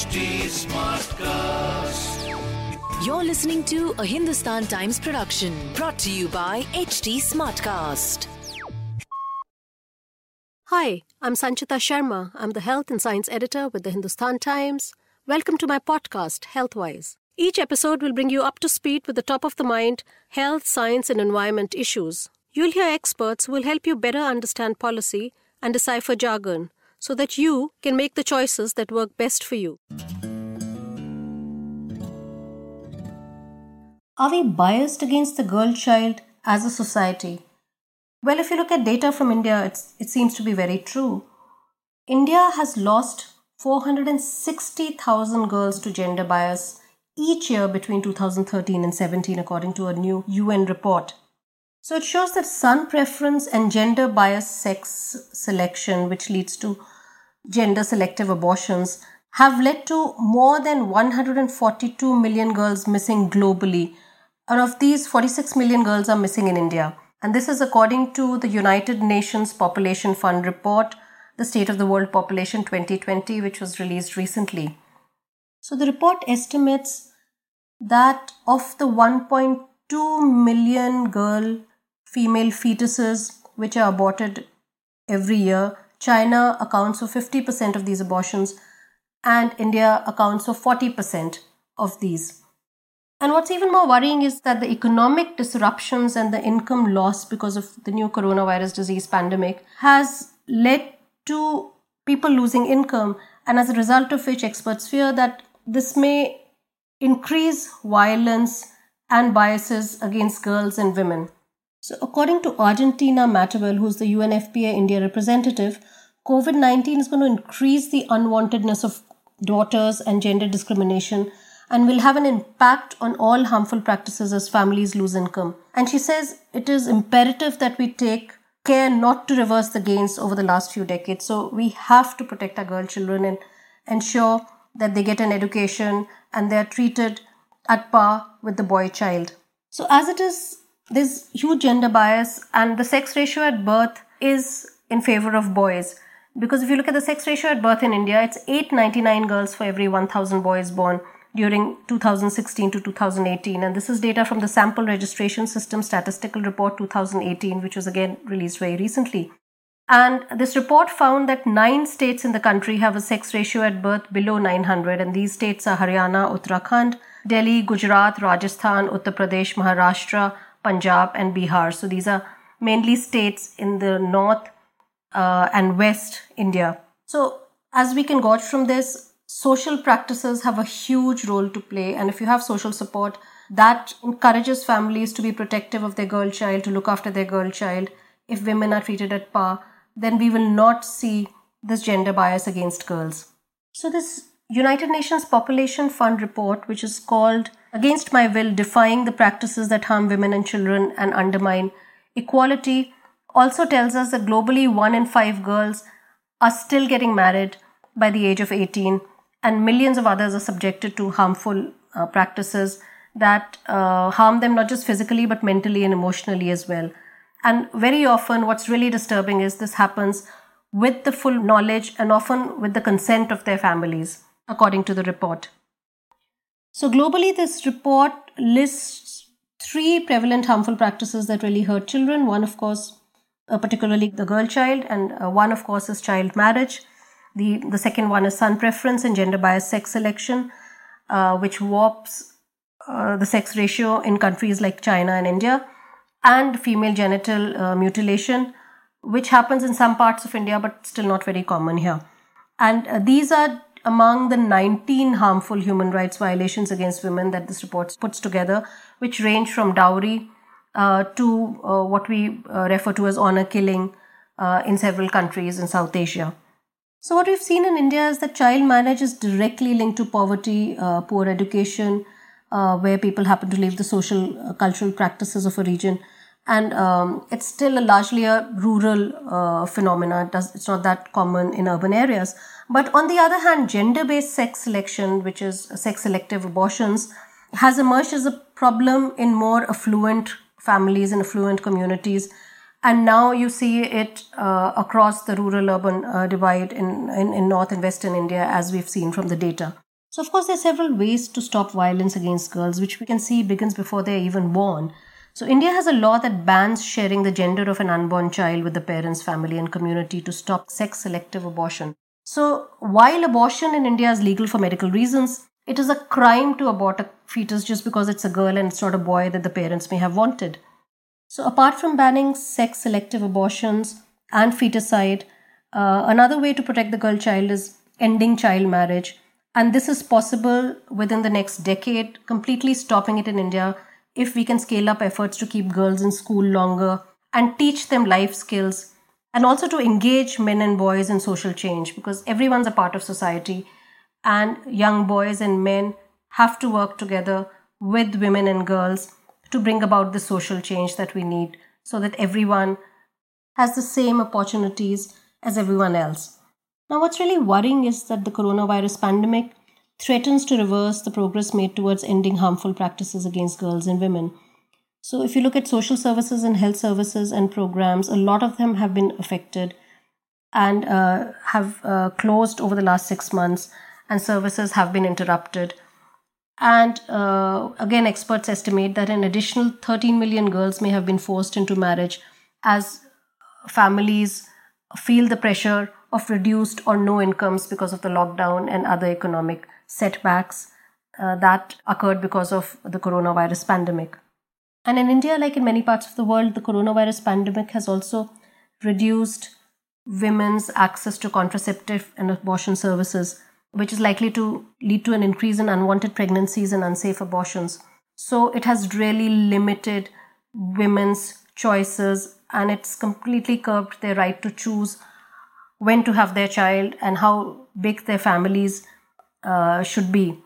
HT Smartcast. You're listening to a Hindustan Times production brought to you by HT Smartcast. Hi, I'm Sanchita Sharma. I'm the health and science editor with the Hindustan Times. Welcome to my podcast, Healthwise. Each episode will bring you up to speed with the top of the mind health, science, and environment issues. You'll hear experts who will help you better understand policy and decipher jargon so that you can make the choices that work best for you. Are we biased against the girl child as a society? Well, if you look at data from India, it seems to be very true. India has lost 460,000 girls to gender bias each year between 2013 and 17, according to a new UN report. So it shows that son preference and gender bias sex selection, which leads to gender selective abortions, have led to more than 142 million girls missing globally. And of these, 46 million girls are missing in India. And this is according to the United Nations Population Fund report, The State of the World Population 2020, which was released recently. So the report estimates that of the 1.2 million girl female fetuses which are aborted every year, China accounts for 50% of these abortions and India accounts for 40% of these. And what's even more worrying is that the economic disruptions and the income loss because of the new coronavirus disease pandemic has led to people losing income. And as a result of which, experts fear that this may increase violence and biases against girls and women. So, according to Argentina Matavel, who's the UNFPA India representative, COVID 19 is going to increase the unwantedness of daughters and gender discrimination and will have an impact on all harmful practices as families lose income. And she says it is imperative that we take care not to reverse the gains over the last few decades. So we have to protect our girl children and ensure that they get an education and they are treated at par with the boy child. So as it is, there's huge gender bias and the sex ratio at birth is in favor of boys. Because if you look at the sex ratio at birth in India, it's 899 girls for every 1000 boys born during 2016 to 2018. And this is data from the Sample Registration System Statistical Report 2018, which was again released very recently. And this report found that nine states in the country have a sex ratio at birth below 900. And these states are Haryana, Uttarakhand, Delhi, Gujarat, Rajasthan, Uttar Pradesh, Maharashtra, Punjab, and Bihar. So these are mainly states in the north uh, and west India. So, as we can gauge from this, social practices have a huge role to play. And if you have social support, that encourages families to be protective of their girl child, to look after their girl child. If women are treated at par, then we will not see this gender bias against girls. So, this United Nations Population Fund report, which is called Against My Will Defying the Practices That Harm Women and Children and Undermine Equality, also tells us that globally one in five girls are still getting married by the age of 18 and millions of others are subjected to harmful uh, practices that uh, harm them not just physically but mentally and emotionally as well. And very often, what's really disturbing is this happens with the full knowledge and often with the consent of their families, according to the report. So, globally, this report lists three prevalent harmful practices that really hurt children. One, of course, uh, particularly the girl child, and uh, one, of course, is child marriage. The, the second one is son preference and gender bias sex selection, uh, which warps uh, the sex ratio in countries like China and India, and female genital uh, mutilation, which happens in some parts of India but still not very common here. And uh, these are among the 19 harmful human rights violations against women that this report puts together, which range from dowry uh, to uh, what we refer to as honor killing in several countries in South Asia. So, what we've seen in India is that child marriage is directly linked to poverty, uh, poor education, uh, where people happen to live the social, uh, cultural practices of a region. And um, it's still a largely a rural uh, phenomenon. It does, it's not that common in urban areas. But on the other hand, gender based sex selection, which is sex selective abortions, has emerged as a problem in more affluent families and affluent communities and now you see it uh, across the rural urban uh, divide in, in, in north and western india as we've seen from the data so of course there are several ways to stop violence against girls which we can see begins before they're even born so india has a law that bans sharing the gender of an unborn child with the parents family and community to stop sex selective abortion so while abortion in india is legal for medical reasons it is a crime to abort a fetus just because it's a girl and it's not a boy that the parents may have wanted so, apart from banning sex selective abortions and feticide, uh, another way to protect the girl child is ending child marriage. And this is possible within the next decade, completely stopping it in India if we can scale up efforts to keep girls in school longer and teach them life skills and also to engage men and boys in social change because everyone's a part of society and young boys and men have to work together with women and girls to bring about the social change that we need so that everyone has the same opportunities as everyone else. Now, what's really worrying is that the coronavirus pandemic threatens to reverse the progress made towards ending harmful practices against girls and women. So, if you look at social services and health services and programs, a lot of them have been affected and uh, have uh, closed over the last six months, and services have been interrupted. And uh, again, experts estimate that an additional 13 million girls may have been forced into marriage as families feel the pressure of reduced or no incomes because of the lockdown and other economic setbacks uh, that occurred because of the coronavirus pandemic. And in India, like in many parts of the world, the coronavirus pandemic has also reduced women's access to contraceptive and abortion services which is likely to lead to an increase in unwanted pregnancies and unsafe abortions. So it has really limited women's choices and it's completely curbed their right to choose when to have their child and how big their families uh, should be.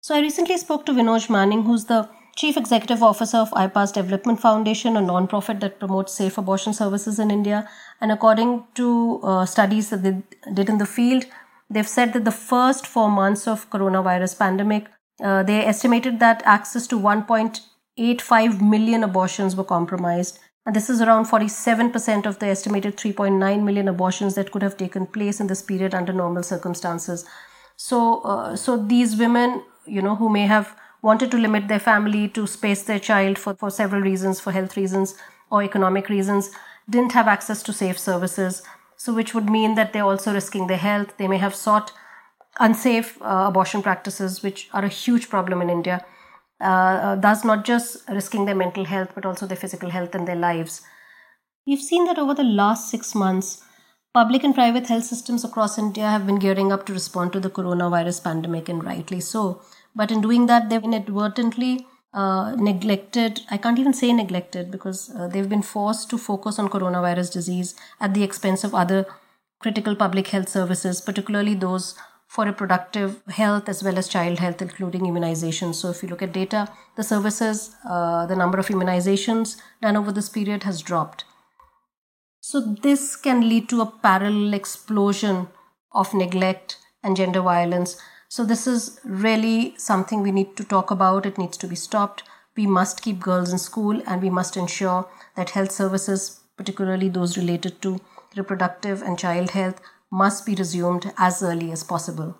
So I recently spoke to Vinoj Manning, who's the Chief Executive Officer of IPAS Development Foundation, a non-profit that promotes safe abortion services in India. And according to uh, studies that they did in the field, They've said that the first four months of coronavirus pandemic, uh, they estimated that access to 1.85 million abortions were compromised. And this is around 47% of the estimated 3.9 million abortions that could have taken place in this period under normal circumstances. So, uh, so these women, you know, who may have wanted to limit their family to space their child for, for several reasons, for health reasons or economic reasons, didn't have access to safe services so which would mean that they're also risking their health. They may have sought unsafe uh, abortion practices, which are a huge problem in India. Uh, uh, thus, not just risking their mental health, but also their physical health and their lives. We've seen that over the last six months, public and private health systems across India have been gearing up to respond to the coronavirus pandemic, and rightly so. But in doing that, they've inadvertently uh, neglected, I can't even say neglected because uh, they've been forced to focus on coronavirus disease at the expense of other critical public health services, particularly those for reproductive health as well as child health, including immunization. So, if you look at data, the services, uh, the number of immunizations done over this period has dropped. So, this can lead to a parallel explosion of neglect and gender violence so, this is really something we need to talk about. It needs to be stopped. We must keep girls in school and we must ensure that health services, particularly those related to reproductive and child health, must be resumed as early as possible.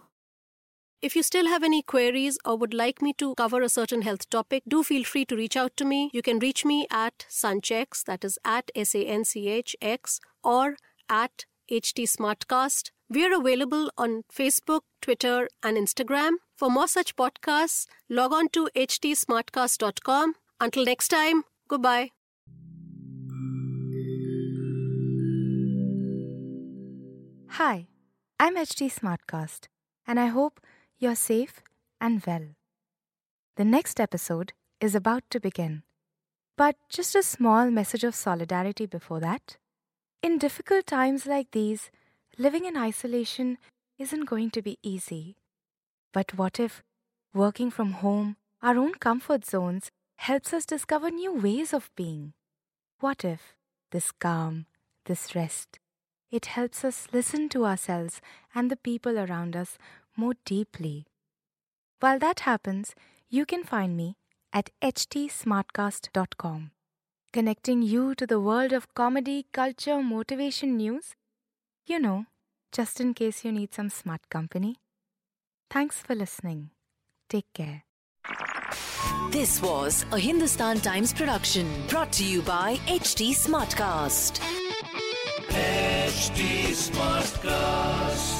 If you still have any queries or would like me to cover a certain health topic, do feel free to reach out to me. You can reach me at Sanchx, that is at S A N C H X, or at HT Smartcast. We are available on Facebook, Twitter, and Instagram. For more such podcasts, log on to htsmartcast.com. Until next time, goodbye. Hi, I'm HT Smartcast, and I hope you're safe and well. The next episode is about to begin. But just a small message of solidarity before that. In difficult times like these, living in isolation isn't going to be easy. But what if working from home, our own comfort zones, helps us discover new ways of being? What if this calm, this rest, it helps us listen to ourselves and the people around us more deeply? While that happens, you can find me at htsmartcast.com, connecting you to the world of comedy, culture, motivation news. You know, just in case you need some smart company. Thanks for listening. Take care. This was a Hindustan Times production brought to you by HT Smartcast. HT Smartcast.